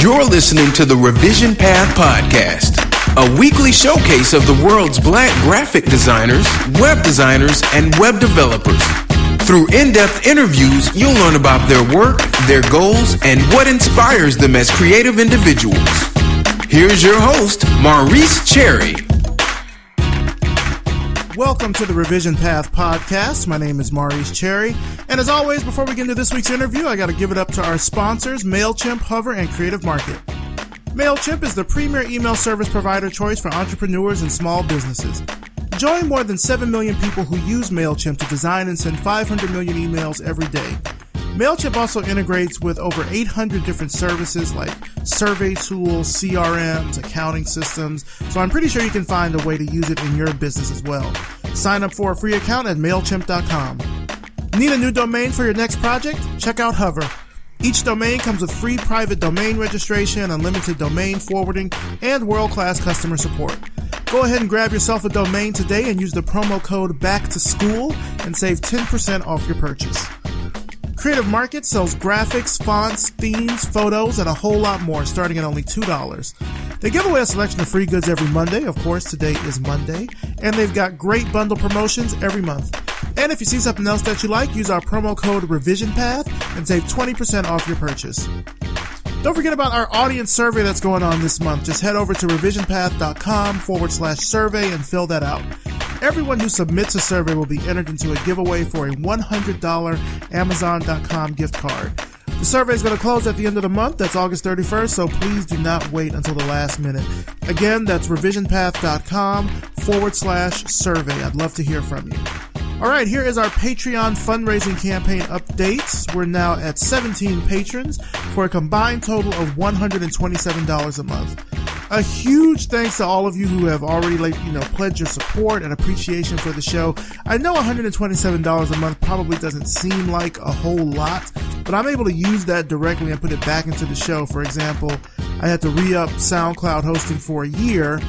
You're listening to the Revision Path Podcast, a weekly showcase of the world's black graphic designers, web designers, and web developers. Through in depth interviews, you'll learn about their work, their goals, and what inspires them as creative individuals. Here's your host, Maurice Cherry. Welcome to the Revision Path podcast. My name is Maurice Cherry. And as always, before we get into this week's interview, I got to give it up to our sponsors, MailChimp, Hover, and Creative Market. MailChimp is the premier email service provider choice for entrepreneurs and small businesses. Join more than 7 million people who use MailChimp to design and send 500 million emails every day. MailChimp also integrates with over 800 different services like survey tools, CRMs, accounting systems, so I'm pretty sure you can find a way to use it in your business as well. Sign up for a free account at MailChimp.com. Need a new domain for your next project? Check out Hover. Each domain comes with free private domain registration, unlimited domain forwarding, and world class customer support. Go ahead and grab yourself a domain today and use the promo code BACK to SCHOOL and save 10% off your purchase. Creative Market sells graphics, fonts, themes, photos, and a whole lot more starting at only $2. They give away a selection of free goods every Monday. Of course, today is Monday. And they've got great bundle promotions every month. And if you see something else that you like, use our promo code RevisionPath and save 20% off your purchase. Don't forget about our audience survey that's going on this month. Just head over to revisionpath.com forward slash survey and fill that out. Everyone who submits a survey will be entered into a giveaway for a $100 Amazon.com gift card. The survey is going to close at the end of the month. That's August 31st, so please do not wait until the last minute. Again, that's revisionpath.com forward slash survey. I'd love to hear from you. All right, here is our Patreon fundraising campaign updates. We're now at 17 patrons for a combined total of $127 a month. A huge thanks to all of you who have already, like, you know, pledged your support and appreciation for the show. I know $127 a month probably doesn't seem like a whole lot, but I'm able to use that directly and put it back into the show. For example, I had to re up SoundCloud hosting for a year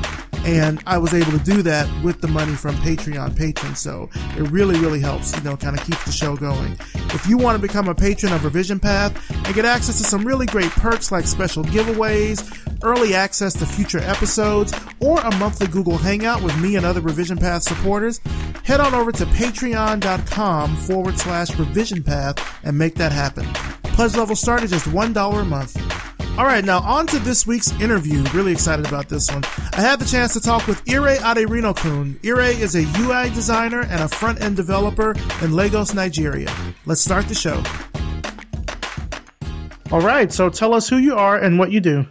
and I was able to do that with the money from Patreon patrons. So it really, really helps, you know, kind of keeps the show going. If you want to become a patron of Revision Path and get access to some really great perks like special giveaways, early access to future episodes, or a monthly Google Hangout with me and other Revision Path supporters, head on over to patreon.com forward slash revision path and make that happen. Pledge level start at just $1 a month. All right, now on to this week's interview. Really excited about this one. I had the chance to talk with Ire Aderinokun. Ire is a UI designer and a front end developer in Lagos, Nigeria. Let's start the show. All right, so tell us who you are and what you do.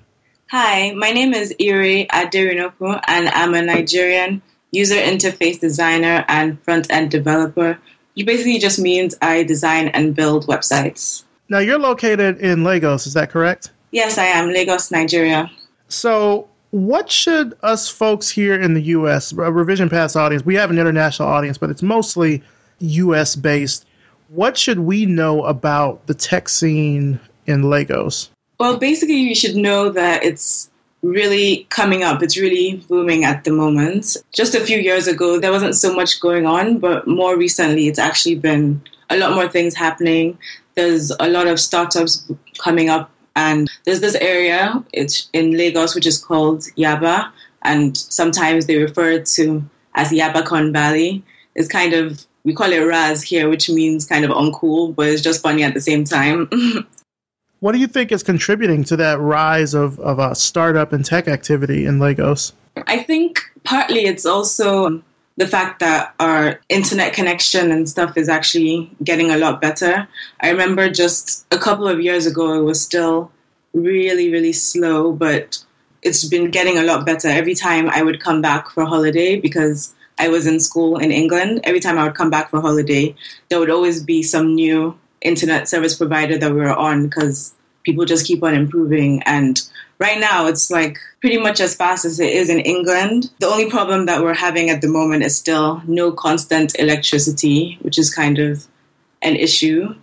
Hi, my name is Ire Aderinokun, and I'm a Nigerian user interface designer and front end developer. Basically just means I design and build websites. Now, you're located in Lagos, is that correct? Yes, I am. Lagos, Nigeria. So, what should us folks here in the U.S., a Revision Path audience, we have an international audience, but it's mostly U.S. based. What should we know about the tech scene in Lagos? Well, basically, you should know that it's really coming up. It's really booming at the moment. Just a few years ago, there wasn't so much going on, but more recently, it's actually been a lot more things happening. There's a lot of startups coming up and there's this area it's in Lagos which is called Yaba, and sometimes they refer to as Yabacon Valley. It's kind of we call it Raz here, which means kind of uncool, but it's just funny at the same time. what do you think is contributing to that rise of, of a startup and tech activity in Lagos? I think partly it's also the fact that our internet connection and stuff is actually getting a lot better. I remember just a couple of years ago, it was still really, really slow, but it's been getting a lot better. Every time I would come back for holiday, because I was in school in England, every time I would come back for holiday, there would always be some new internet service provider that we were on because people just keep on improving. And right now, it's like pretty much as fast as it is in England. The only problem that we're having at the moment is still no constant electricity, which is kind of an issue.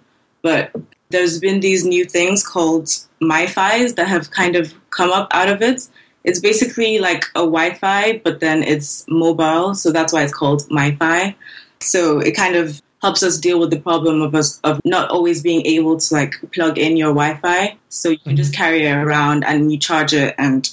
But there's been these new things called MiFi's that have kind of come up out of it. It's basically like a Wi Fi, but then it's mobile. So that's why it's called MiFi. So it kind of helps us deal with the problem of us of not always being able to like plug in your Wi-Fi. So you can just mm-hmm. carry it around and you charge it, and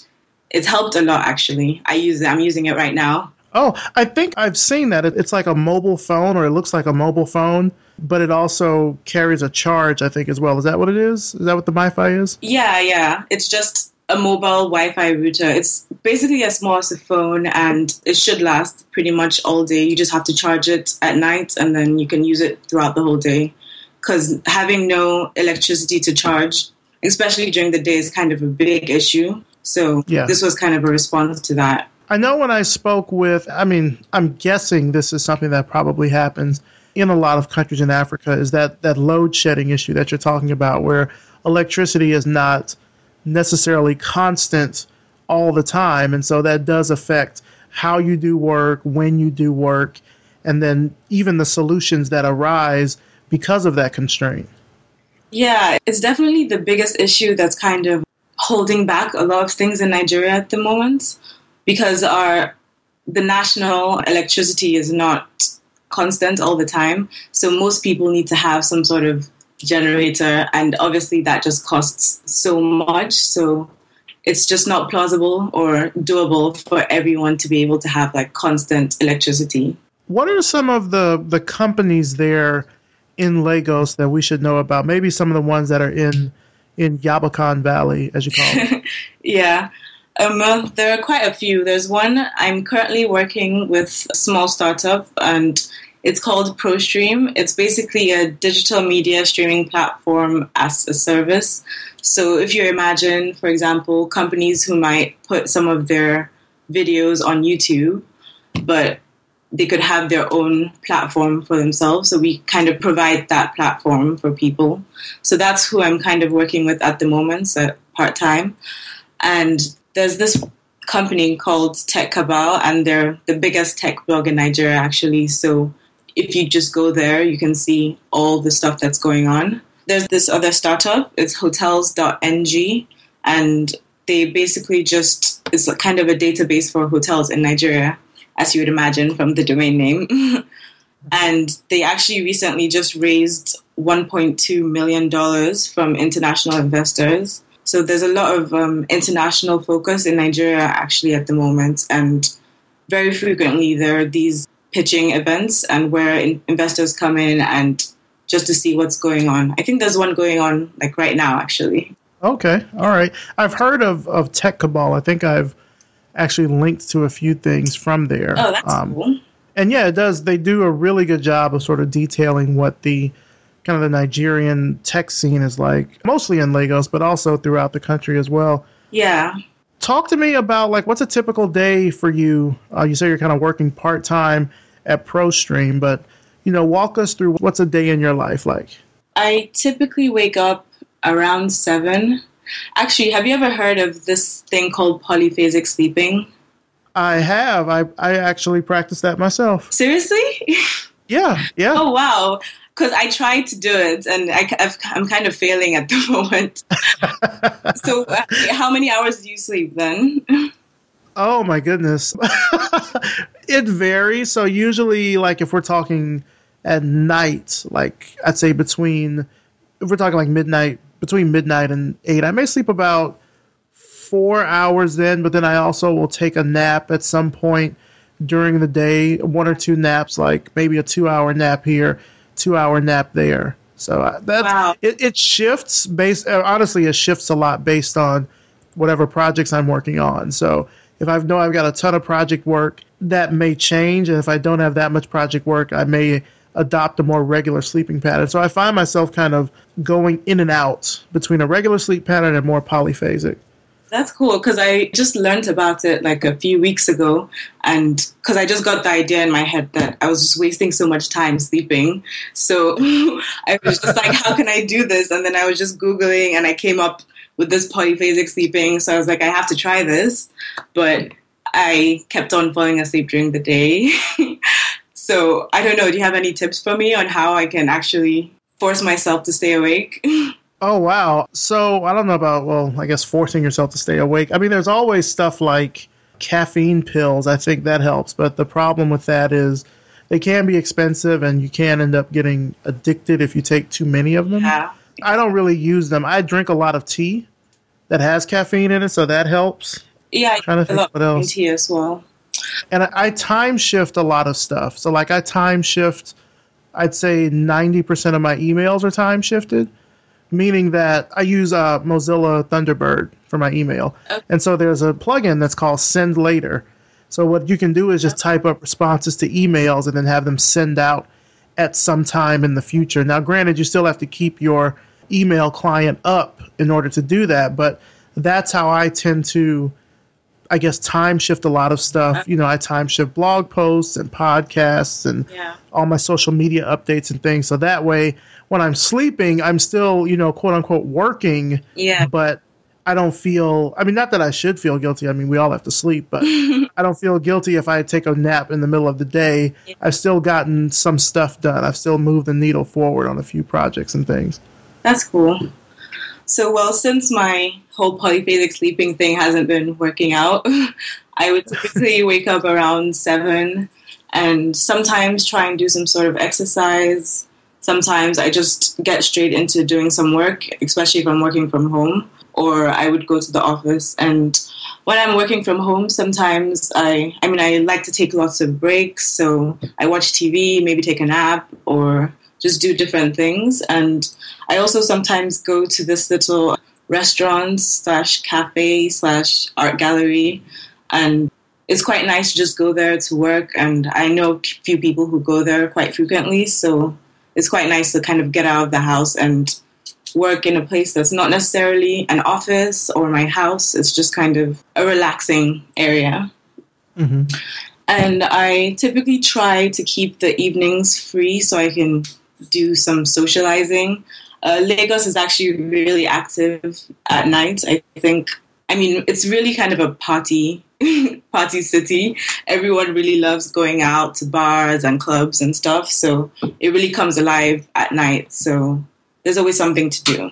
it's helped a lot. Actually, I use it. I'm using it right now. Oh, I think I've seen that. It's like a mobile phone, or it looks like a mobile phone, but it also carries a charge. I think as well. Is that what it is? Is that what the Wi Fi is? Yeah, yeah. It's just a mobile Wi-Fi router. It's basically as small as a phone, and it should last pretty much all day. You just have to charge it at night, and then you can use it throughout the whole day. Because having no electricity to charge, especially during the day, is kind of a big issue. So yeah. this was kind of a response to that. I know when I spoke with, I mean, I'm guessing this is something that probably happens in a lot of countries in Africa, is that that load shedding issue that you're talking about, where electricity is not necessarily constant all the time. And so that does affect how you do work, when you do work, and then even the solutions that arise because of that constraint. Yeah, it's definitely the biggest issue that's kind of holding back a lot of things in Nigeria at the moment because our the national electricity is not constant all the time. So most people need to have some sort of generator, and obviously that just costs so much. So it's just not plausible or doable for everyone to be able to have like constant electricity. What are some of the the companies there in Lagos that we should know about? Maybe some of the ones that are in in Yabacon Valley, as you call it. yeah. Um, there are quite a few. There's one I'm currently working with a small startup, and it's called ProStream. It's basically a digital media streaming platform as a service. So if you imagine, for example, companies who might put some of their videos on YouTube, but they could have their own platform for themselves. So we kind of provide that platform for people. So that's who I'm kind of working with at the moment, so part time. And there's this company called Tech Cabal, and they're the biggest tech blog in Nigeria, actually. So if you just go there, you can see all the stuff that's going on. There's this other startup, it's hotels.ng, and they basically just, it's kind of a database for hotels in Nigeria, as you would imagine from the domain name. and they actually recently just raised $1.2 million from international investors. So there's a lot of um, international focus in Nigeria actually at the moment, and very frequently there are these pitching events and where in- investors come in and just to see what's going on. I think there's one going on like right now, actually. Okay, all right. I've heard of, of Tech Cabal. I think I've actually linked to a few things from there. Oh, that's um, cool. And yeah, it does. They do a really good job of sort of detailing what the kind of the Nigerian tech scene is like, mostly in Lagos, but also throughout the country as well. Yeah talk to me about like what's a typical day for you. Uh, you say you're kind of working part time at ProStream, but you know, walk us through what's a day in your life like. I typically wake up around seven. Actually, have you ever heard of this thing called polyphasic sleeping? I have. I I actually practice that myself. Seriously? Yeah, yeah. Oh wow! because I tried to do it and I, am kind of failing at the moment. so, uh, how many hours do you sleep then? Oh my goodness. it varies. So, usually, like if we're talking at night, like I'd say between, if we're talking like midnight, between midnight and eight, I may sleep about four hours then, but then I also will take a nap at some point during the day, one or two naps, like maybe a two hour nap here two hour nap there. So uh, that's wow. it, it shifts based. Uh, honestly, it shifts a lot based on whatever projects I'm working on. So if I know I've got a ton of project work, that may change, and if I don't have that much project work, I may adopt a more regular sleeping pattern. So I find myself kind of going in and out between a regular sleep pattern and more polyphasic. That's cool because I just learned about it like a few weeks ago, and because I just got the idea in my head that I was just wasting so much time sleeping. So I was just like, how can I do this? And then I was just Googling and I came up with this polyphasic sleeping. So I was like, I have to try this. But I kept on falling asleep during the day. so I don't know. Do you have any tips for me on how I can actually force myself to stay awake? Oh wow! So I don't know about well, I guess forcing yourself to stay awake. I mean, there's always stuff like caffeine pills. I think that helps, but the problem with that is they can be expensive and you can end up getting addicted if you take too many of them. Yeah. I don't really use them. I drink a lot of tea that has caffeine in it, so that helps. Yeah, Trying to I think love what else. tea as well. And I, I time shift a lot of stuff. So, like, I time shift, I'd say 90% of my emails are time shifted, meaning that I use uh, Mozilla Thunderbird for my email. Okay. And so there's a plugin that's called Send Later. So, what you can do is just type up responses to emails and then have them send out at some time in the future. Now, granted, you still have to keep your email client up in order to do that, but that's how I tend to, I guess, time shift a lot of stuff. Uh-huh. You know, I time shift blog posts and podcasts and Yeah. all my social media updates and things. So that way, when I'm sleeping, I'm still, you know, quote unquote, working, Yeah. but I don't feel, I mean, not that I should feel guilty. I mean, we all have to sleep, but I don't feel guilty if I take a nap in the middle of the day. I've still gotten some stuff done. I've still moved the needle forward on a few projects and things. That's cool. So, well, since my whole polyphasic sleeping thing hasn't been working out, I would typically wake up around seven and sometimes try and do some sort of exercise. Sometimes I just get straight into doing some work, especially if I'm working from home, or I would go to the office. And when I'm working from home, sometimes I, I mean, I like to take lots of breaks. So I watch TV, maybe take a nap, or just do different things. And I also sometimes go to this little restaurant slash cafe slash art gallery, and it's quite nice to just go there to work. And I know a few people who go there quite frequently, so it's quite nice to kind of get out of the house and work in a place that's not necessarily an office or my house. It's just kind of a relaxing area. hmm And I typically try to keep the evenings free so I can do some socializing. Uh, Lagos is actually really active at night. I think. I mean, it's really kind of a party party city. Everyone really loves going out to bars and clubs and stuff. So it really comes alive at night. So there's always something to do.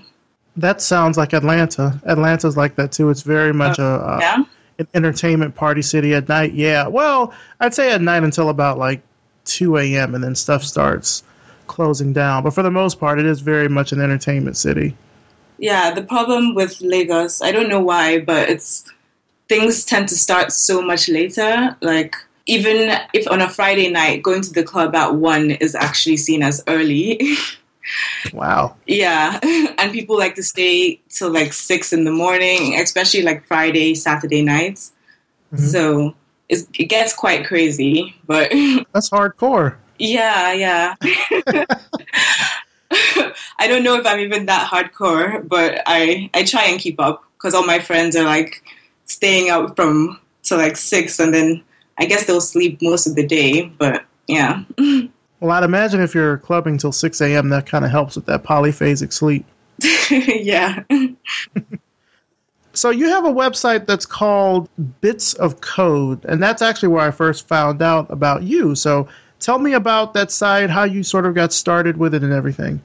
That sounds like Atlanta. Atlanta's like that too. It's very much a, uh, Yeah. an entertainment party city at night. Yeah. Well, I'd say at night until about like 2 a.m. and then stuff starts closing down. But for the most part, it is very much an entertainment city. Yeah, the problem with Lagos, I don't know why, but it's things tend to start so much later. Like even if on a Friday night going to the club at one is actually seen as early. Wow. yeah, and people like to stay till like six in the morning, especially like Friday, Saturday nights. Mm-hmm. So it's, it gets quite crazy, but That's hardcore. yeah, yeah. I don't know if I'm even that hardcore, but I I try and keep up because all my friends are like staying out from to like six, and then I guess they'll sleep most of the day. But yeah, Well, I'd imagine if you're clubbing till 6 a.m., that kind of helps with that polyphasic sleep. yeah. So you have a website that's called Bits of Code, and that's actually where I first found out about you. So tell me about that site, how you sort of got started with it and everything.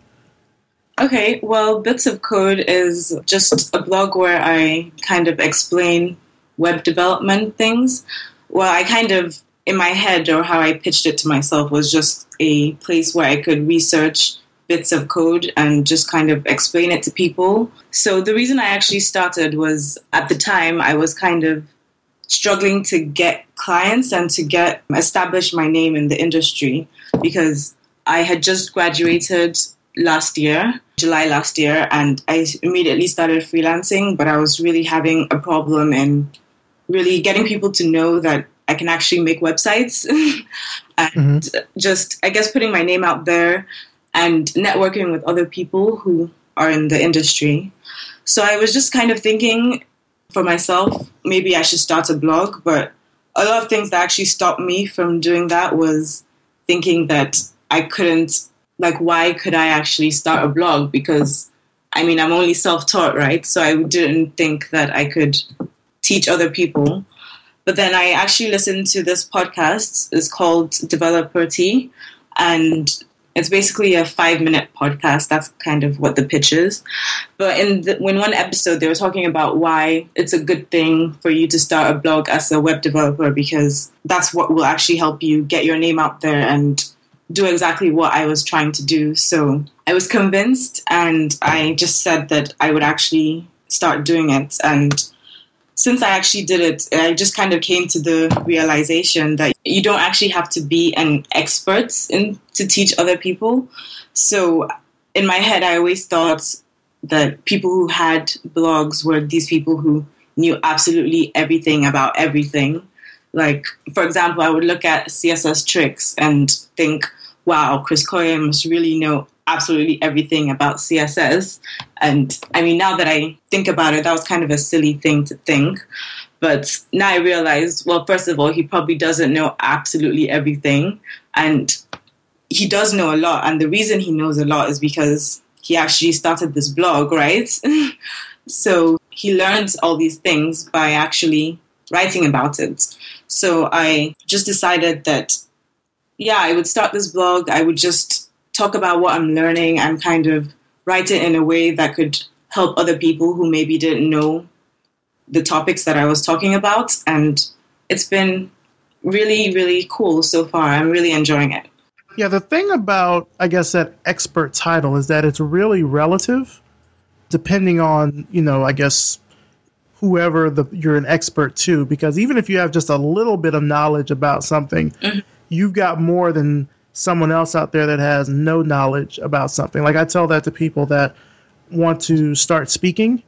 Okay, well, Bits of Code is just a blog where I kind of explain web development things. Well, I kind of, in my head, or how I pitched it to myself, was just a place where I could research bits of code and just kind of explain it to people. So the reason I actually started was at the time I was kind of struggling to get clients and to get establish my name in the industry because I had just graduated last year, July last year, and I immediately started freelancing, but I was really having a problem in really getting people to know that I can actually make websites and mm-hmm. just, I guess, putting my name out there and networking with other people who are in the industry. So I was just kind of thinking for myself, maybe I should start a blog, but a lot of things that actually stopped me from doing that was thinking that I couldn't, like, why could I actually start a blog? Because, I mean, I'm only self taught, right? So I didn't think that I could teach other people. But then I actually listened to this podcast. It's called Developer Tea. And It's basically a five minute podcast. That's kind of what the pitch is. But in, the, in one episode, they were talking about why it's a good thing for you to start a blog as a web developer because that's what will actually help you get your name out there and do exactly what I was trying to do. So I was convinced and I just said that I would actually start doing it. And since I actually did it, I just kind of came to the realization that you don't actually have to be an expert in to teach other people. So in my head, I always thought that people who had blogs were these people who knew absolutely everything about everything. Like, for example, I would look at CSS tricks and think, wow, Chris Coyier must really know absolutely everything about CSS. And I mean, now that I think about it, that was kind of a silly thing to think. But now I realize, well, first of all, he probably doesn't know absolutely everything. And he does know a lot. And the reason he knows a lot is because he actually started this blog, right? so he learns all these things by actually writing about it. So I just decided that, yeah, I would start this blog. I would just talk about what I'm learning and kind of write it in a way that could help other people who maybe didn't know the topics that I was talking about. And it's been really, really cool so far. I'm really enjoying it. Yeah, the thing about, I guess, that expert title is that it's really relative depending on, you know, I guess, whoever the, you're an expert to. Because even if you have just a little bit of knowledge about something, mm-hmm. you've got more than someone else out there that has no knowledge about something. Like I tell that to people that want to start speaking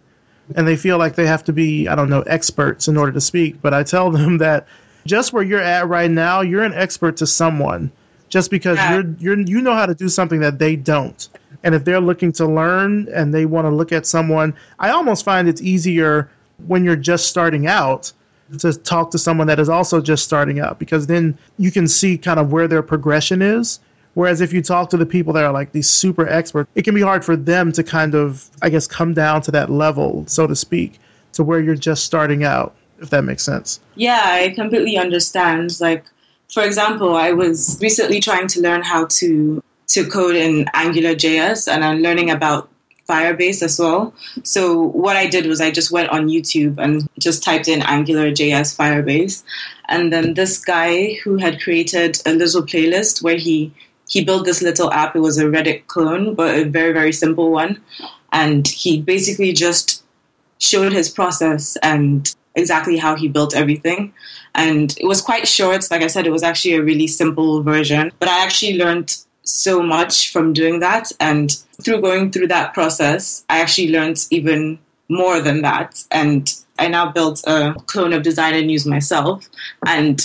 and they feel like they have to be, I don't know, experts in order to speak. But I tell them that just where you're at right now, you're an expert to someone just because yeah. you're you're you know how to do something that they don't. And if they're looking to learn and they want to look at someone, I almost find it's easier when you're just starting out to talk to someone that is also just starting out because then you can see kind of where their progression is. Whereas if you talk to the people that are like these super experts, it can be hard for them to kind of, I guess, come down to that level, so to speak, to where you're just starting out, if that makes sense. Yeah, I completely understand. Like, for example, I was recently trying to learn how to to code in Angular JS, and I'm learning about Firebase as well. So what I did was I just went on YouTube and just typed in Angular JS Firebase, and then this guy who had created a little playlist where he he built this little app. It was a Reddit clone, but a very very simple one, and he basically just showed his process and exactly how he built everything. And it was quite short. Like I said, it was actually a really simple version, but I actually learned so much from doing that. And through going through that process, I actually learned even more than that. And I now built a clone of Designer News myself. And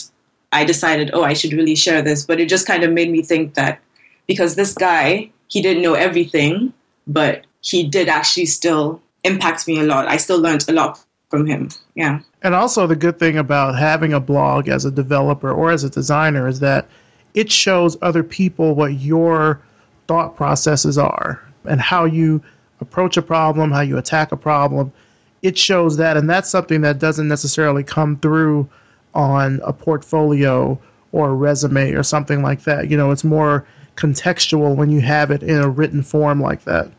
I decided, oh, I should really share this. But it just kind of made me think that because this guy, he didn't know everything, but he did actually still impact me a lot. I still learned a lot from him. Yeah. And also, the good thing about having a blog as a developer or as a designer is that it shows other people what your thought processes are and how you approach a problem, how you attack a problem. It shows that, and that's something that doesn't necessarily come through on a portfolio or a resume or something like that. You know, it's more contextual when you have it in a written form like that.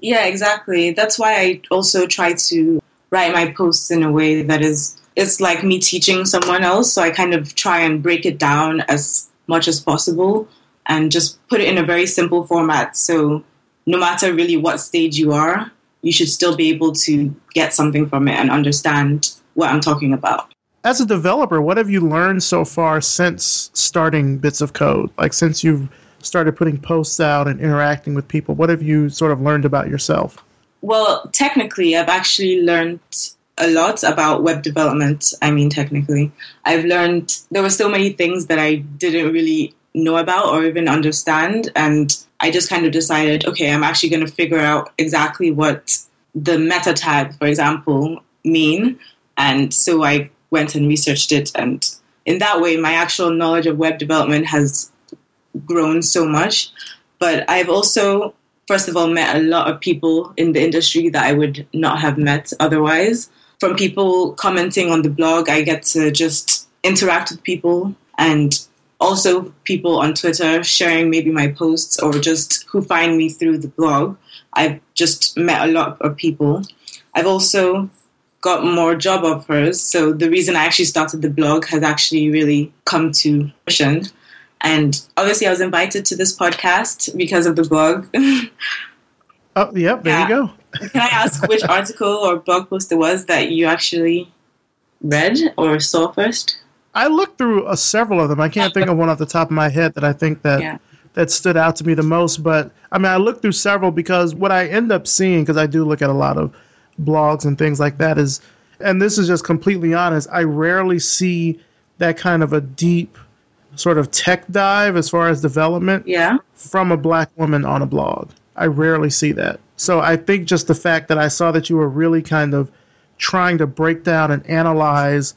Yeah, exactly. That's why I also try to write my posts in a way that is it's like me teaching someone else. So I kind of try and break it down as much as possible and just put it in a very simple format. So no matter really what stage you are, you should still be able to get something from it and understand what I'm talking about. As a developer, what have you learned so far since starting Bits of Code? Like since you've started putting posts out and interacting with people, what have you sort of learned about yourself? Well, technically, I've actually learned a lot about web development. I mean, technically, I've learned there were so many things that I didn't really know about or even understand. And I just kind of decided, okay, I'm actually going to figure out exactly what the meta tag, for example, mean. And so I went and researched it. And in that way, my actual knowledge of web development has grown so much. But I've also, first of all, met a lot of people in the industry that I would not have met otherwise from people commenting on the blog. I get to just interact with people and also people on Twitter sharing maybe my posts or just who find me through the blog. I've just met a lot of people. I've also got more job offers. So the reason I actually started the blog has actually really come to fruition. And obviously, I was invited to this podcast because of the blog. oh, yep, there yeah. you go. Can I ask which article or blog post it was that you actually read or saw first? I looked through uh, several of them. I can't think of one off the top of my head that I think that yeah. that stood out to me the most. But I mean, I looked through several because what I end up seeing, because I do look at a lot of blogs and things like that, is, and this is just completely honest, I rarely see that kind of a deep sort of tech dive as far as development yeah. from a black woman on a blog. I rarely see that. So I think just the fact that I saw that you were really kind of trying to break down and analyze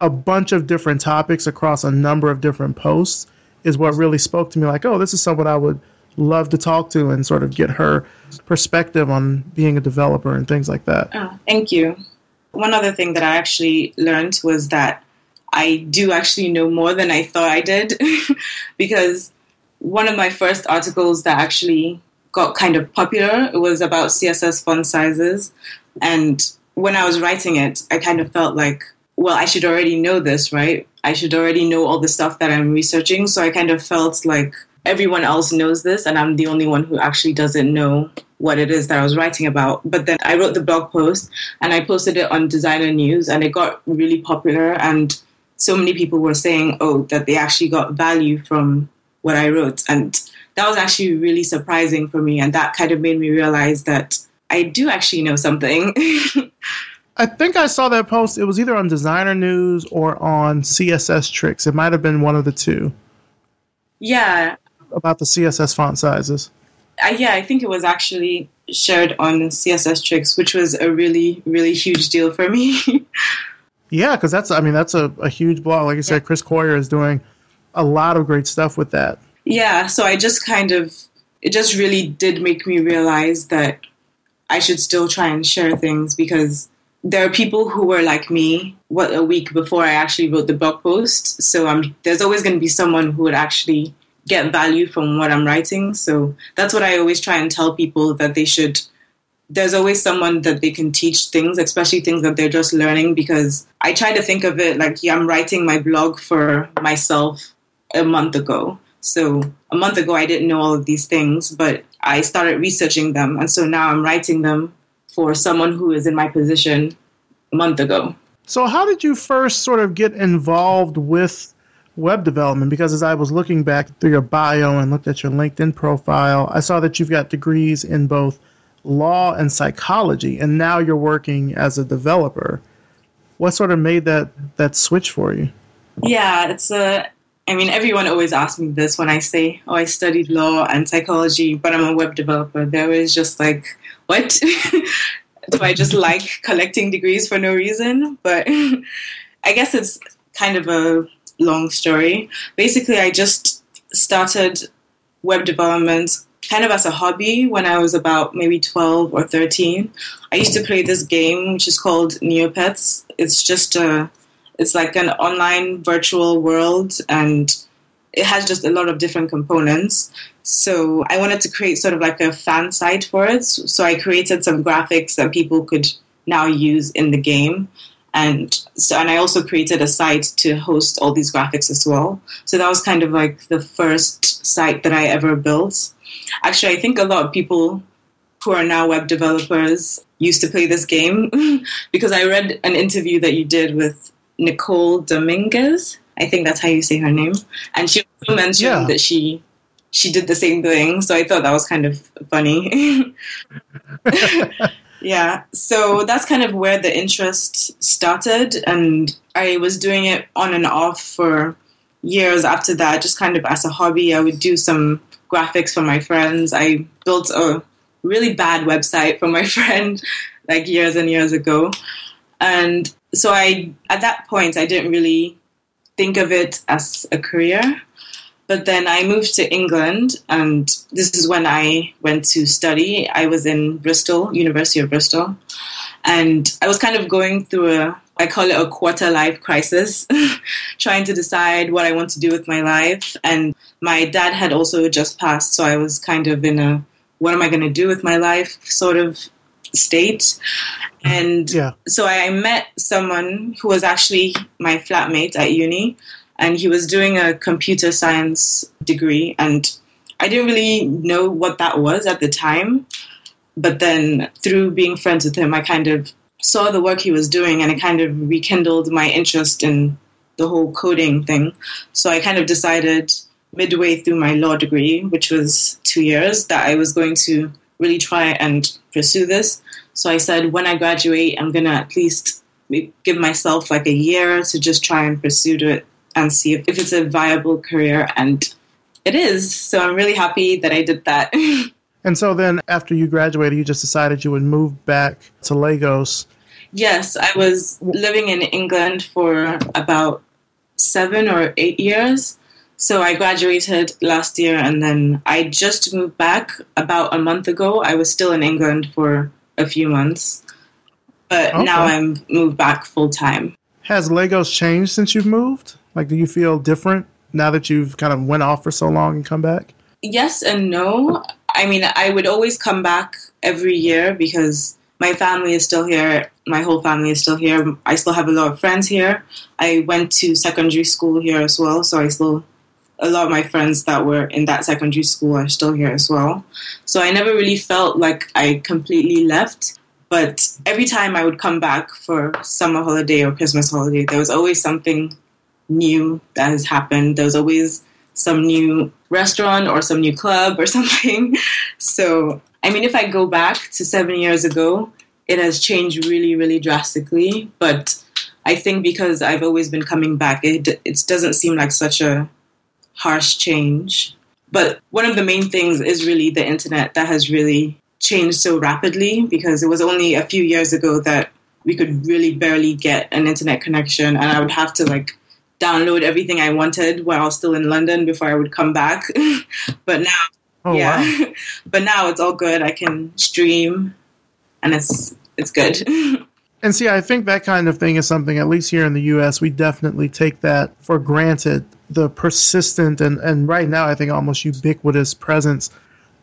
a bunch of different topics across a number of different posts is what really spoke to me like, oh, this is someone I would love to talk to and sort of get her perspective on being a developer and things like that. Oh, thank you. One other thing that I actually learned was that I do actually know more than I thought I did because one of my first articles that actually got kind of popular was about CSS font sizes and when I was writing it I kind of felt like well, I should already know this, right? I should already know all the stuff that I'm researching. So I kind of felt like everyone else knows this, and I'm the only one who actually doesn't know what it is that I was writing about. But then I wrote the blog post and I posted it on Designer News, and it got really popular. And so many people were saying, oh, that they actually got value from what I wrote. And that was actually really surprising for me. And that kind of made me realize that I do actually know something. I think I saw that post. It was either on Designer News or on CSS Tricks. It might have been one of the two. Yeah. About the CSS font sizes. Uh, yeah, I think it was actually shared on CSS Tricks, which was a really, really huge deal for me. yeah, because that's, I mean, that's a, a huge blog. Like I said. Chris Coyier is doing a lot of great stuff with that. Yeah, so I just kind of, it just really did make me realize that I should still try and share things because there are people who were like me what a week before I actually wrote the blog post. So there's always going to be someone who would actually get value from what I'm writing. So that's what I always try and tell people that they should. There's always someone that they can teach things, especially things that they're just learning. Because I try to think of it like, yeah, I'm writing my blog for myself a month ago. So a month ago, I didn't know all of these things, but I started researching them. And so now I'm writing them for someone who is in my position a month ago. So, how did you first sort of get involved with web development? Because as I was looking back through your bio and looked at your LinkedIn profile, I saw that you've got degrees in both law and psychology, and now you're working as a developer. What sort of made that that switch for you? Yeah, it's a. I mean, everyone always asks me this when I say, "Oh, I studied law and psychology, but I'm a web developer." They're always just like, what? Do I just like collecting degrees for no reason? But I guess it's kind of a long story. Basically, I just started web development kind of as a hobby when I was about maybe 12 or 13. I used to play this game which is called Neopets. It's just a it's like an online virtual world and it has just a lot of different components. So I wanted to create sort of like a fan site for it. So I created some graphics that people could now use in the game. And so, and I also created a site to host all these graphics as well. So that was kind of like the first site that I ever built. Actually, I think a lot of people who are now web developers used to play this game because I read an interview that you did with Nicole Dominguez. I think that's how you say her name. And she also mentioned yeah. that she she did the same thing. So I thought that was kind of funny. yeah. So that's kind of where the interest started. And I was doing it on and off for years after that, just kind of as a hobby. I would do some graphics for my friends. I built a really bad website for my friend like years and years ago. And so I, at that point, I didn't really think of it as a career. But then I moved to England, and this is when I went to study. I was in Bristol, University of Bristol, and I was kind of going through a I call it a quarter life crisis, trying to decide what I want to do with my life. And my dad had also just passed, so I was kind of in a what am I going to do with my life sort of state. Mm-hmm. And yeah. so I met someone who was actually my flatmate at uni, and he was doing a computer science degree. And I didn't really know what that was at the time. But then through being friends with him, I kind of saw the work he was doing and it kind of rekindled my interest in the whole coding thing. So I kind of decided midway through my law degree, which was two years, that I was going to really try and pursue this. So I said, when I graduate, I'm going to at least give myself like a year to just try and pursue it and see if, if it's a viable career. And it is. So I'm really happy that I did that. And so then after you graduated, you just decided you would move back to Lagos. Yes, I was living in England for about seven or eight years. So I graduated last year and then I just moved back about a month ago. I was still in England for a few months, but okay. now I'm moved back full time. Has Lagos changed since you've moved? Like, do you feel different now that you've kind of went off for so long and come back? Yes and no. I mean, I would always come back every year because my family is still here. My whole family is still here. I still have a lot of friends here. I went to secondary school here as well, so I still a lot of my friends that were in that secondary school are still here as well. So I never really felt like I completely left. But every time I would come back for summer holiday or Christmas holiday, there was always something new that has happened. There was always some new restaurant or some new club or something. So, I mean, if I go back to seven years ago, it has changed really, really drastically. But I think because I've always been coming back, it, it doesn't seem like such a harsh change. But one of the main things is really the internet that has really changed so rapidly because it was only a few years ago that we could really barely get an internet connection and I would have to like download everything I wanted while I was still in London before I would come back. but now, oh, yeah, wow. but now it's all good. I can stream, and it's it's good. and see, I think that kind of thing is something, at least here in the U.S., we definitely take that for granted. The persistent and and right now, I think almost ubiquitous presence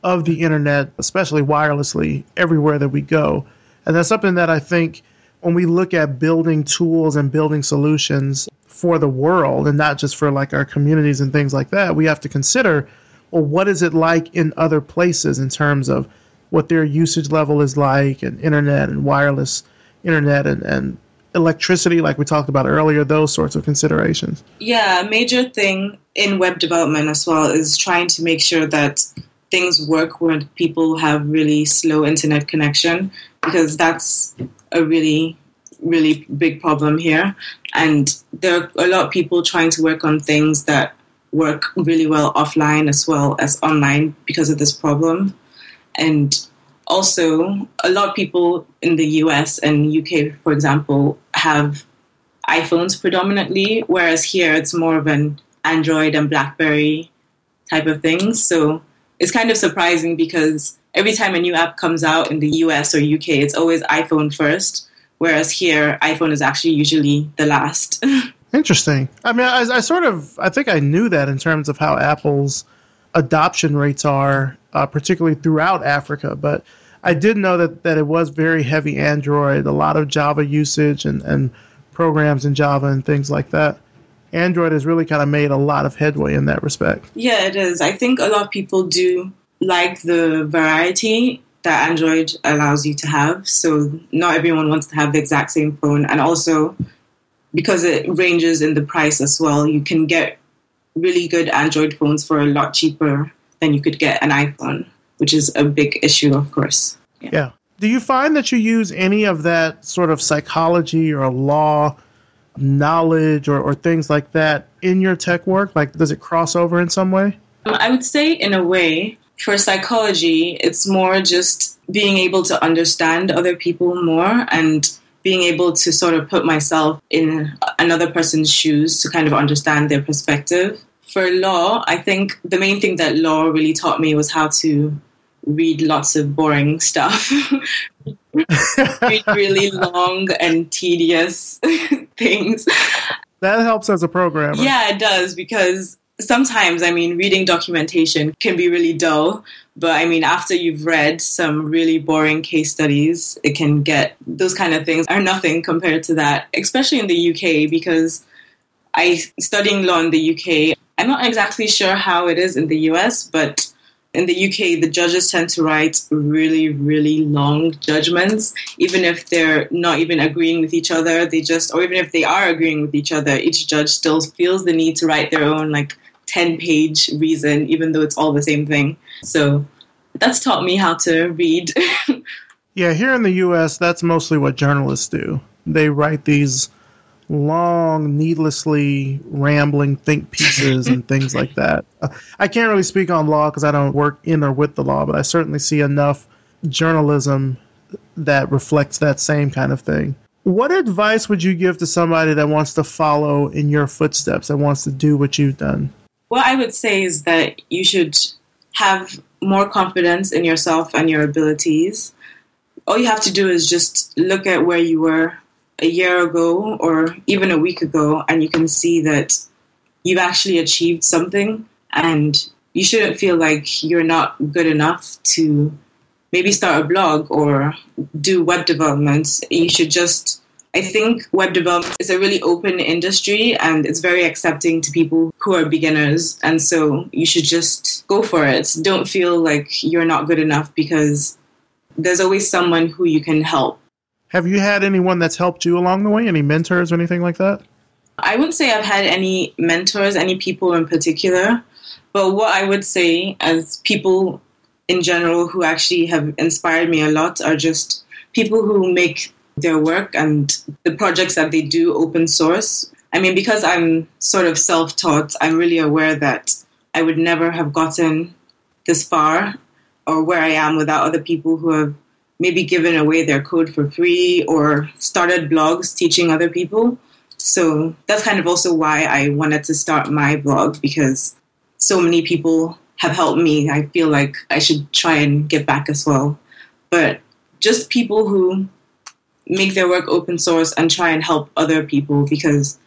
of the internet, especially wirelessly, everywhere that we go, and that's something that I think when we look at building tools and building solutions for the world and not just for like our communities and things like that, we have to consider well, what is it like in other places in terms of what their usage level is like and internet and wireless internet and, and electricity, like we talked about earlier, those sorts of considerations. Yeah, a major thing in web development as well is trying to make sure that things work when people have really slow internet connection because that's a really really big problem here. And there are a lot of people trying to work on things that work really well offline as well as online because of this problem. And also, a lot of people in the US and UK, for example, have iPhones predominantly, whereas here it's more of an Android and Blackberry type of thing. So it's kind of surprising because every time a new app comes out in the US or UK, it's always iPhone first whereas here iphone is actually usually the last interesting i mean I, I, sort of i think i knew that in terms of how apple's adoption rates are uh, particularly throughout africa but i did know that, that it was very heavy android a lot of java usage and, and programs in java and things like that. Android has really kind of made a lot of headway in that respect. Yeah it is. I think a lot of people do like the variety that Android allows you to have. So not everyone wants to have the exact same phone, and also because it ranges in the price as well, you can get really good Android phones for a lot cheaper than you could get an iPhone, which is a big issue, of course. Yeah. yeah. Do you find that you use any of that sort of psychology or law knowledge or, or things like that in your tech work? Like, does it cross over in some way? Um, I would say, in a way, for psychology, it's more just being able to understand other people more and being able to sort of put myself in another person's shoes to kind of understand their perspective. For law, I think the main thing that law really taught me was how to read lots of boring stuff. read really long and tedious things. That helps as a programmer. Yeah, it does because sometimes, I mean, reading documentation can be really dull. But I mean, after you've read some really boring case studies, it can get those kind of things are nothing compared to that, especially in the UK because I studying law in the UK. I'm not exactly sure how it is in the US, but in the UK, the judges tend to write really, really long judgments, even if they're not even agreeing with each other. They just, or even if they are agreeing with each other, each judge still feels the need to write their own like 10 page reason, even though it's all the same thing. So that's taught me how to read. yeah, here in the US, that's mostly what journalists do. They write these long, needlessly rambling think pieces and things like that. Uh, I can't really speak on law because I don't work in or with the law, but I certainly see enough journalism that reflects that same kind of thing. What advice would you give to somebody that wants to follow in your footsteps, that wants to do what you've done? What I would say is that you should have more confidence in yourself and your abilities. All you have to do is just look at where you were a year ago or even a week ago, and you can see that you've actually achieved something, and you shouldn't feel like you're not good enough to maybe start a blog or do web development. You should just I think web development is a really open industry and it's very accepting to people who are beginners. And so you should just go for it. Don't feel like you're not good enough because there's always someone who you can help. Have you had anyone that's helped you along the way? Any mentors or anything like that? I wouldn't say I've had any mentors, any people in particular. But what I would say, as people in general who actually have inspired me a lot, are just people who make their work and the projects that they do open source. I mean, because I'm sort of self taught, I'm really aware that I would never have gotten this far or where I am without other people who have maybe given away their code for free or started blogs teaching other people. So that's kind of also why I wanted to start my blog because so many people have helped me. I feel like I should try and get back as well. But just people who make their work open source and try and help other people because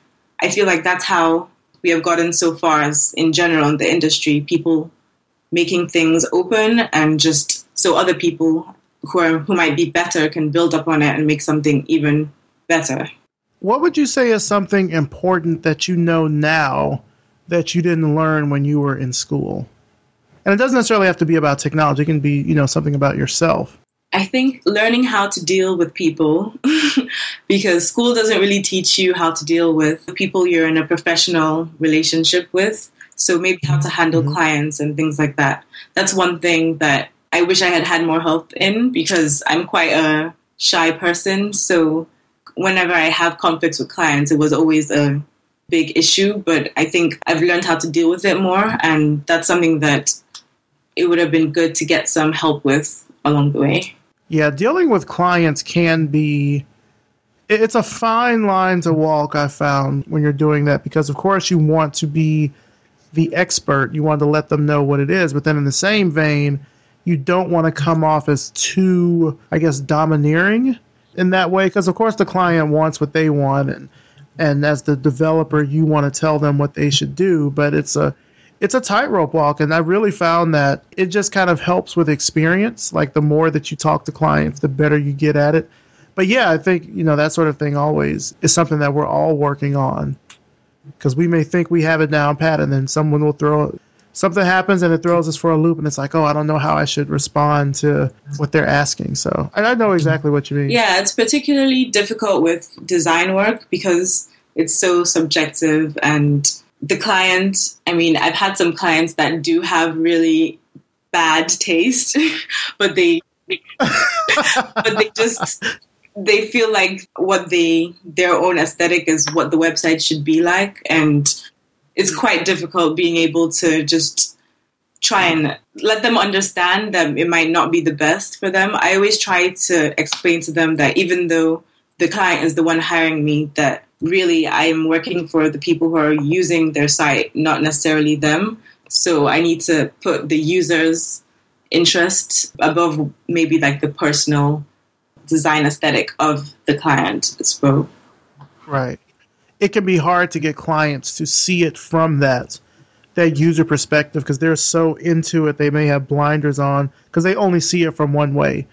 I feel like that's how we have gotten so far as in general in the industry, people making things open and just so other people who are who might be better can build up on it and make something even better. What would you say is something important that you know now that you didn't learn when you were in school? And it doesn't necessarily have to be about technology, it can be, you know, something about yourself. I think learning how to deal with people, because school doesn't really teach you how to deal with the people you're in a professional relationship with. So maybe how to handle mm-hmm. clients and things like that. That's one thing that I wish I had had more help in because I'm quite a shy person. So whenever I have conflicts with clients, it was always a big issue. But I think I've learned how to deal with it more. And that's something that it would have been good to get some help with along the way. Yeah, dealing with clients can be it's a fine line to walk i found when you're doing that because of course you want to be the expert. You want to let them know what it is but then in the same vein you don't want to come off as too i guess domineering in that way because of course the client wants what they want and and as the developer you want to tell them what they should do but it's a it's a tightrope walk and i really found that it just kind of helps with experience. Like the more that you talk to clients the better you get at it. But yeah i think you know that sort of thing always is something that we're all working on. Because we may think we have it down pat and then someone will throw something happens and it throws us for a loop and it's like oh i don't know how i should respond to what they're asking. So i know exactly what you mean. Yeah it's particularly difficult with design work because it's so subjective and the client, I mean, I've had some clients that do have really bad taste, but they, but they just, they feel like what they, their own aesthetic is what the website should be like. And it's quite difficult being able to just try and let them understand that it might not be the best for them. I always try to explain to them that even though the client is the one hiring me, that really I'm working for the people who are using their site, not necessarily them. So I need to put the user's interest above maybe like the personal design aesthetic of the client. as well. right. It can be hard to get clients to see it from that that user perspective because they're so into it they may have blinders on because they only see it from one way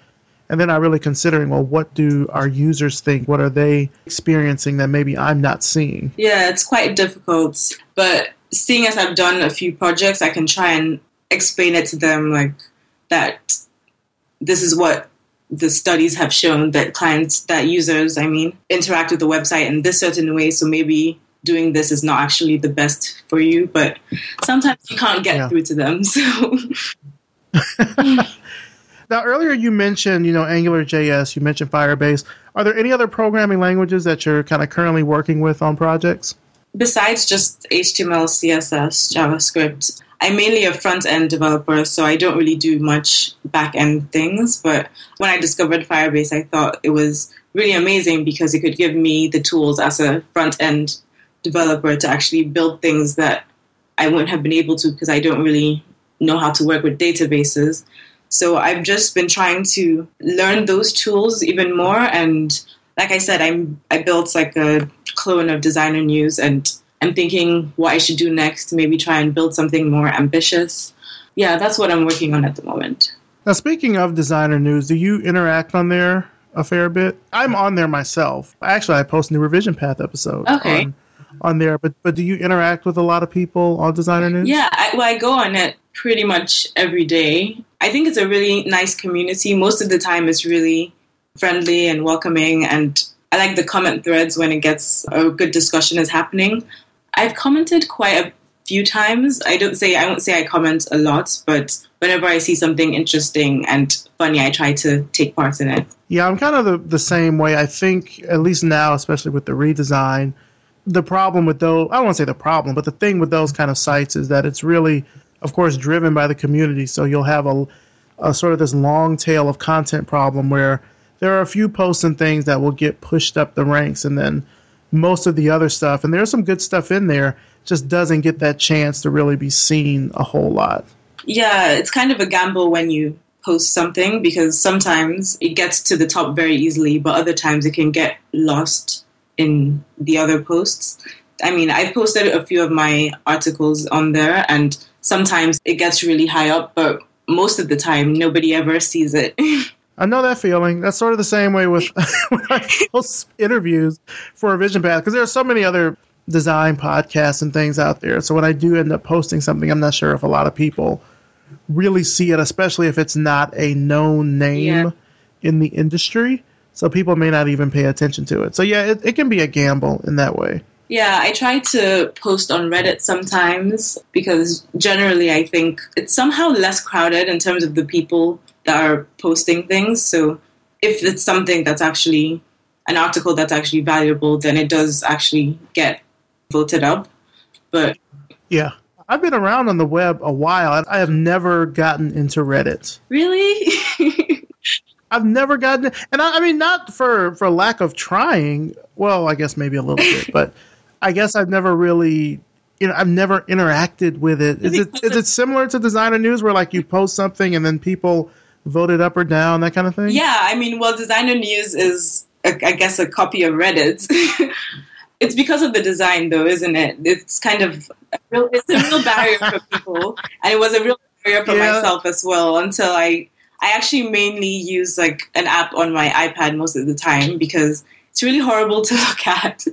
and they're not really considering well what do our users think? What are they experiencing that maybe i'm not seeing? Yeah it's quite difficult but seeing as i've done a few projects i can try and explain it to them like that this is what the studies have shown that clients that users i mean interact with the website in this certain way so maybe doing this is not actually the best for you but sometimes you can't get yeah. through to them so now earlier you mentioned you know angular js you mentioned firebase are there any other programming languages that you're kind of currently working with on projects besides just html css javascript I'm mainly a front end developer, so I don't really do much back end things. But when I discovered Firebase, I thought it was really amazing because it could give me the tools as a front end developer to actually build things that I wouldn't have been able to because I don't really know how to work with databases. So I've just been trying to learn those tools even more. And like I said, I'm I built like a clone of Designer News and I'm thinking what I should do next maybe try and build something more ambitious. Yeah, that's what I'm working on at the moment. Now, speaking of designer news, do you interact on there a fair bit? I'm on there myself. Actually, I post new revision path episodes okay. on, on there. But but do you interact with a lot of people on designer news? Yeah, I, well, I go on it pretty much every day. I think it's a really nice community. Most of the time, it's really friendly and welcoming, and I like the comment threads when it gets a good discussion is happening. I've commented quite a few times. I don't say I won't say I comment a lot, but whenever I see something interesting and funny, I try to take part in it. Yeah, I'm kind of the, the same way. I think at least now, especially with the redesign, the problem with those I don't want to say the problem, but the thing with those kind of sites is that it's really, of course, driven by the community. So you'll have a, a sort of this long tail of content problem where there are a few posts and things that will get pushed up the ranks and then most of the other stuff, and there's some good stuff in there, just doesn't get that chance to really be seen a whole lot. Yeah, it's kind of a gamble when you post something because sometimes it gets to the top very easily, but other times it can get lost in the other posts. I mean, I've posted a few of my articles on there, and sometimes it gets really high up, but most of the time nobody ever sees it. I know that feeling. That's sort of the same way with when I post interviews for Revision Path because there are so many other design podcasts and things out there. So when I do end up posting something, I'm not sure if a lot of people really see it, especially if it's not a known name yeah. in the industry. So people may not even pay attention to it. So yeah, it, it can be a gamble in that way. Yeah, I try to post on Reddit sometimes because generally I think it's somehow less crowded in terms of the people that are posting things. So if it's something that's actually an article that's actually valuable, then it does actually get voted up. But yeah, I've been around on the web a while. I have never gotten into Reddit. Really? I've never gotten, and I, I, mean, not for for lack of trying. Well, I guess maybe a little bit, but I guess I've never really, you know, I've never interacted with it. Is it is it similar to Designer News, where like you post something and then people voted up or down, that kind of thing? Yeah, I mean, well, Designer News is, I guess, a copy of Reddit. it's because of the design, though, isn't it? It's kind of a real, it's a real barrier for people, and it was a real barrier for yeah. myself as well until I I actually mainly use like an app on my iPad most of the time because it's really horrible to look at.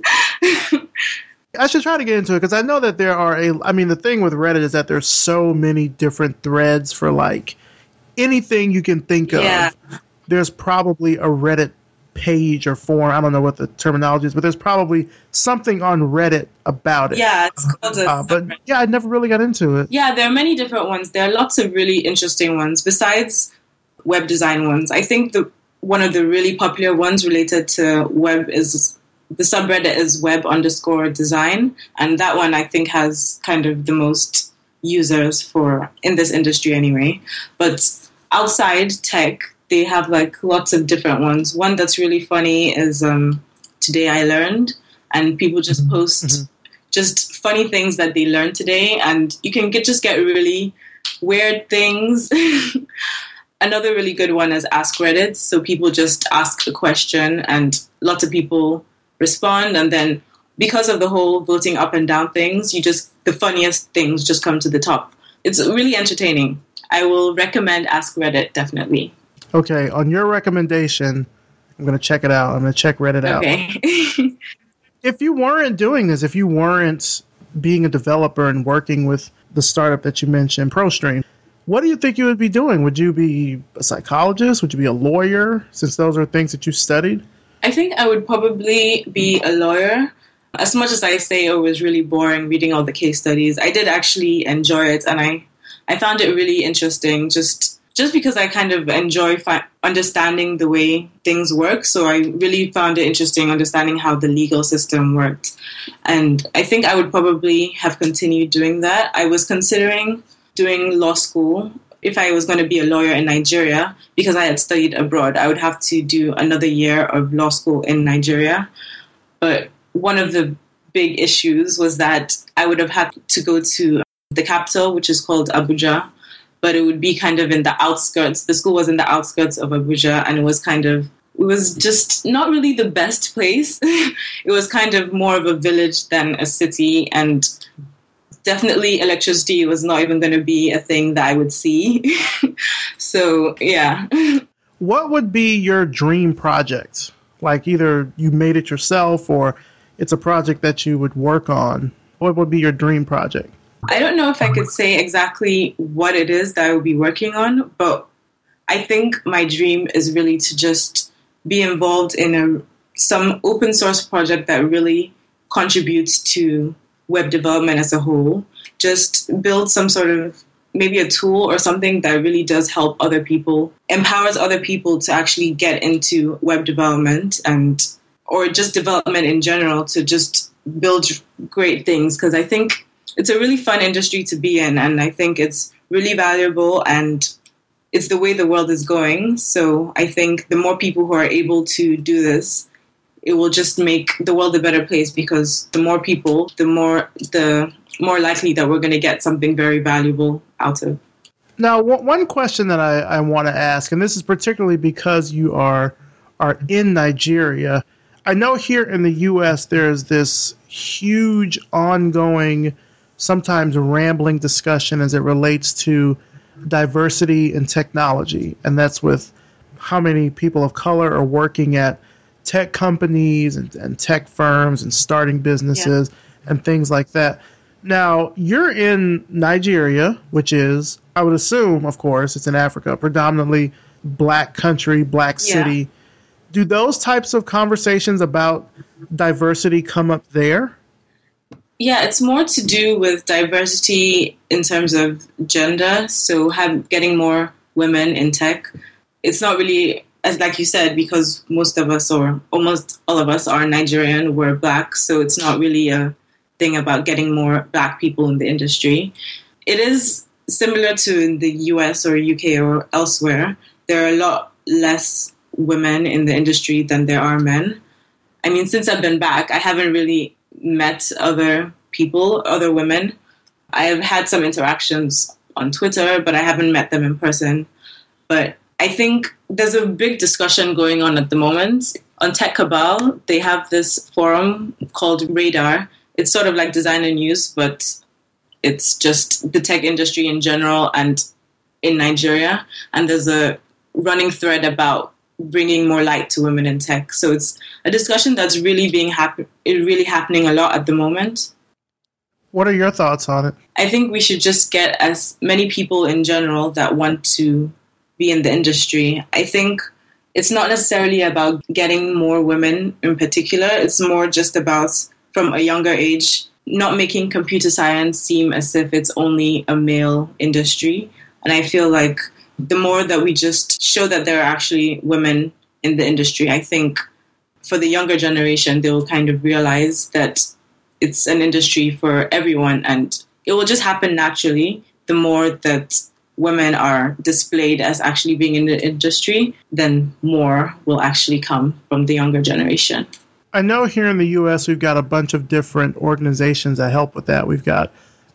I should try to get into it because I know that there are a. I mean, the thing with Reddit is that there's so many different threads for like anything you can think of, yeah. there's probably a Reddit page or forum. I don't know what the terminology is, but there's probably something on Reddit about it. Yeah, it's called a uh, but yeah, I never really got into it. Yeah, there are many different ones. There are lots of really interesting ones besides web design ones. I think the one of the really popular ones related to web is the subreddit is web underscore design, and that one I think has kind of the most users for in this industry anyway. But outside tech, they have like lots of different ones. One that's really funny is um, Today I Learned, and people just mm-hmm. post mm-hmm. just funny things that they learned today, and you can get just get really weird things. Another really good one is Ask Reddit. So people just ask the question and lots of people respond. And then because of the whole voting up and down things, you just, the funniest things just come to the top. It's really entertaining. I will recommend Ask Reddit, definitely. Okay, on your recommendation, I'm going to check it out. I'm going to check Reddit out. Okay. if you weren't doing this, if you weren't being a developer and working with the startup that you mentioned, ProStream, what do you think you would be doing? Would you be a psychologist? Would you be a lawyer, since those are things that you studied? I think I would probably be a lawyer. As much as I say it was really boring reading all the case studies, I did actually enjoy it, and I, I found it really interesting. Just just because I kind of enjoy fi- understanding the way things work. So I really found it interesting understanding how the legal system worked. And I think I would probably have continued doing that. I was considering doing law school. If I was going to be a lawyer in Nigeria, because I had studied abroad, I would have to do another year of law school in Nigeria. But one of the big issues was that I would have had to go to the capital, which is called Abuja, but it would be kind of in the outskirts. The school was in the outskirts of Abuja, and it was kind of it was just not really the best place. it was kind of more of a village than a city, and definitely electricity was not even going to be a thing that I would see. so yeah. What would be your dream project? Like either you made it yourself or it's a project that you would work on. What would be your dream project? I don't know if I could say exactly what it is that I will be working on, but I think my dream is really to just be involved in a some open source project that really contributes to web development as a whole. Just build some sort of maybe a tool or something that really does help other people, empowers other people to actually get into web development and or just development in general to just build great things because I think it's a really fun industry to be in, and I think it's really valuable and it's the way the world is going. So I think the more people who are able to do this, it will just make the world a better place because the more people, the more the more likely that we're going to get something very valuable out of. Now, one question that I, I want to ask, and this is particularly because you are are in Nigeria. I know here in the U.S. there's this huge ongoing sometimes rambling discussion as it relates to diversity in technology, and that's with how many people of color are working at tech companies and, and tech firms and starting businesses yeah. and things like that. Now, you're in Nigeria, which is, I would assume, of course, it's in Africa, predominantly black country, black city. Yeah. Do those types of conversations about diversity come up there? Yeah, it's more to do with diversity in terms of gender. So, have, getting more women in tech. It's not really, as like you said, because most of us, or almost all of us, are Nigerian. We're black, so it's not really a thing about getting more black people in the industry. It is similar to in the US or UK or elsewhere. There are a lot less women in the industry than there are men. I mean, since I've been back, I haven't really met other people, other women. I have had some interactions on Twitter, but I haven't met them in person. But I think there's a big discussion going on at the moment. On Tech Cabal, they have this forum called Radar. It's sort of like designer news, but it's just the tech industry in general and in Nigeria. And there's a running thread about bringing more light to women in tech. So it's a discussion that's really being happen- really happening a lot at the moment. What are your thoughts on it? I think we should just get as many people in general that want to be in the industry. I think it's not necessarily about getting more women in particular, it's more just about from a younger age not making computer science seem as if it's only a male industry. And I feel like the more that we just show that there are actually women in the industry, I think for the younger generation, they will kind of realize that it's an industry for everyone and it will just happen naturally. The more that women are displayed as actually being in the industry, then more will actually come from the younger generation. I know here in the U.S. we've got a bunch of different organizations that help with that. We've got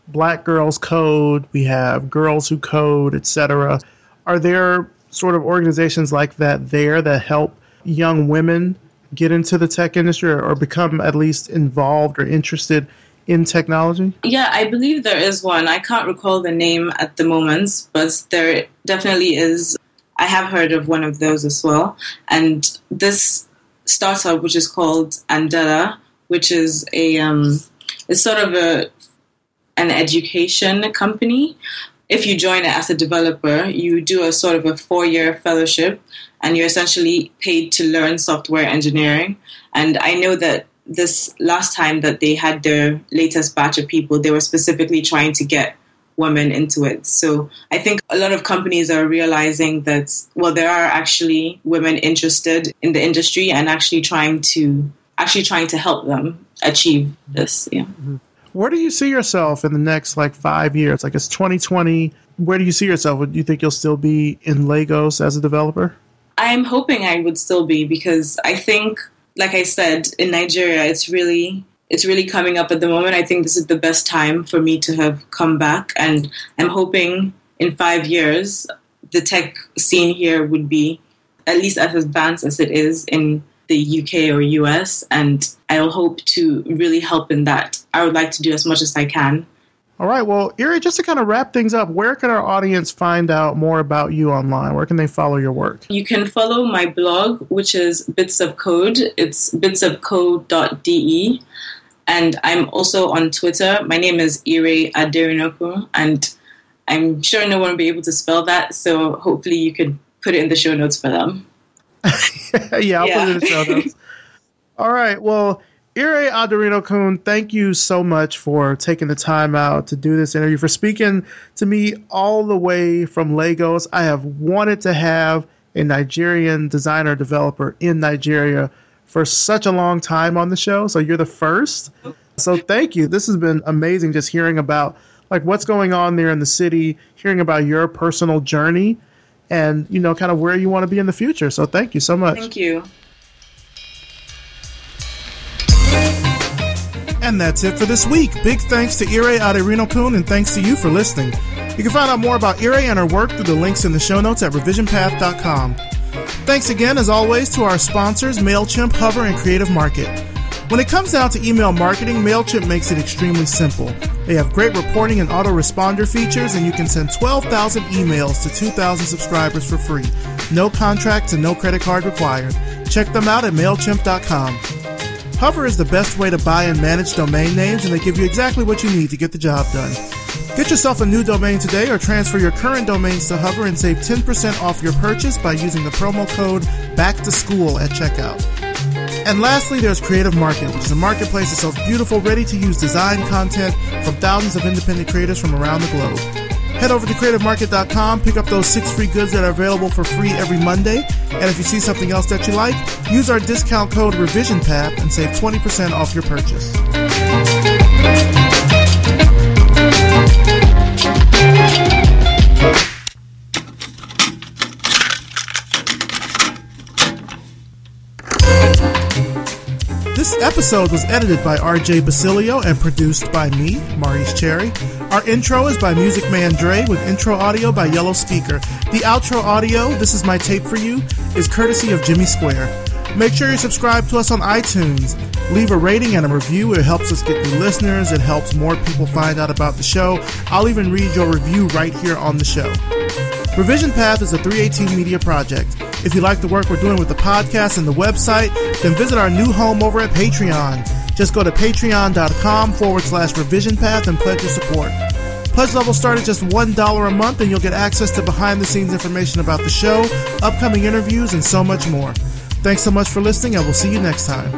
Black Girls Code, we have Girls Who Code, etc. Are there sort of organizations like that there that help young women get into the tech industry or, become at least involved or interested in technology? Yeah, I believe there is one. I can't recall the name at the moment, but there definitely is. I have heard of one of those as well. And this startup, which is called Andela, which is a um, it's sort of a an education company. If you join it as a developer, you do a sort of a four year fellowship, and you're essentially paid to learn software engineering. And I know that this last time that they had their latest batch of people, they were specifically trying to get women into it. So I think a lot of companies are realizing that, well, there are actually women interested in the industry and actually trying to actually trying to help them achieve this. Yeah. Mm-hmm. Where do you see yourself in the next like five years? Like it's 2020. Where do you see yourself? Do you think you'll still be in Lagos as a developer? I'm hoping I would still be because I think like I said, in Nigeria, it's really it's really coming up at the moment. I think this is the best time for me to have come back, and I'm hoping in five years the tech scene here would be at least as advanced as it is in the UK or US, and I'll hope to really help in that. I would like to do as much as I can all right. Well, Ire, just to kind of wrap things up, where can our audience find out more about you online? Where can they follow your work? You can follow my blog, which is Bits of Code. It's bitsofcode.de. And I'm also on Twitter. My name is Ire Aderinokun, and I'm sure no one will be able to spell that. So hopefully you could put it in the show notes for them. yeah, I'll yeah. put it in the show notes. All right. Well, Ire Aderinokun, thank you so much for taking the time out to do this interview, for speaking to me all the way from Lagos. I have wanted to have a Nigerian designer developer in Nigeria for such a long time on the show. So you're the first. So thank you. This has been amazing just hearing about like what's going on there in the city, hearing about your personal journey and you know kind of where you want to be in the future. So thank you so much. Thank you. And that's it for this week. Big thanks to Ire Aderinokun and thanks to you for listening. You can find out more about Ire and her work through the links in the show notes at revisionpath.com. Thanks again, as always, to our sponsors, MailChimp, Hover, and Creative Market. When it comes down to email marketing, MailChimp makes it extremely simple. They have great reporting and autoresponder features, and you can send 12,000 emails to 2,000 subscribers for free. No contracts and no credit card required. Check them out at MailChimp.com. Hover is the best way to buy and manage domain names, and they give you exactly what you need to get the job done. Get yourself a new domain today or transfer your current domains to Hover and save 10% off your purchase by using the promo code BACK to SCHOOL at checkout. And lastly, there's Creative Market, which is a marketplace that sells beautiful, ready to use design content from thousands of independent creators from around the globe. Head over to creativemarket.com, pick up those six free goods that are available for free every Monday. And if you see something else that you like, use our discount code RevisionPath and save 20% off your purchase. This episode was edited by RJ Basilio and produced by me, Maurice Cherry. Our intro is by Music Man Dre with intro audio by Yellow Speaker. The outro audio, This Is My Tape for You, is courtesy of Jimmy Square. Make sure you subscribe to us on iTunes. Leave a rating and a review. It helps us get new listeners. It helps more people find out about the show. I'll even read your review right here on the show. Revision Path is a 318 media project. If you like the work we're doing with the podcast and the website, then visit our new home over at Patreon. Just go to patreon.com forward slash revision path and pledge your support. Pledge level start at just $1 a month and you'll get access to behind the scenes information about the show, upcoming interviews, and so much more. Thanks so much for listening and we'll see you next time.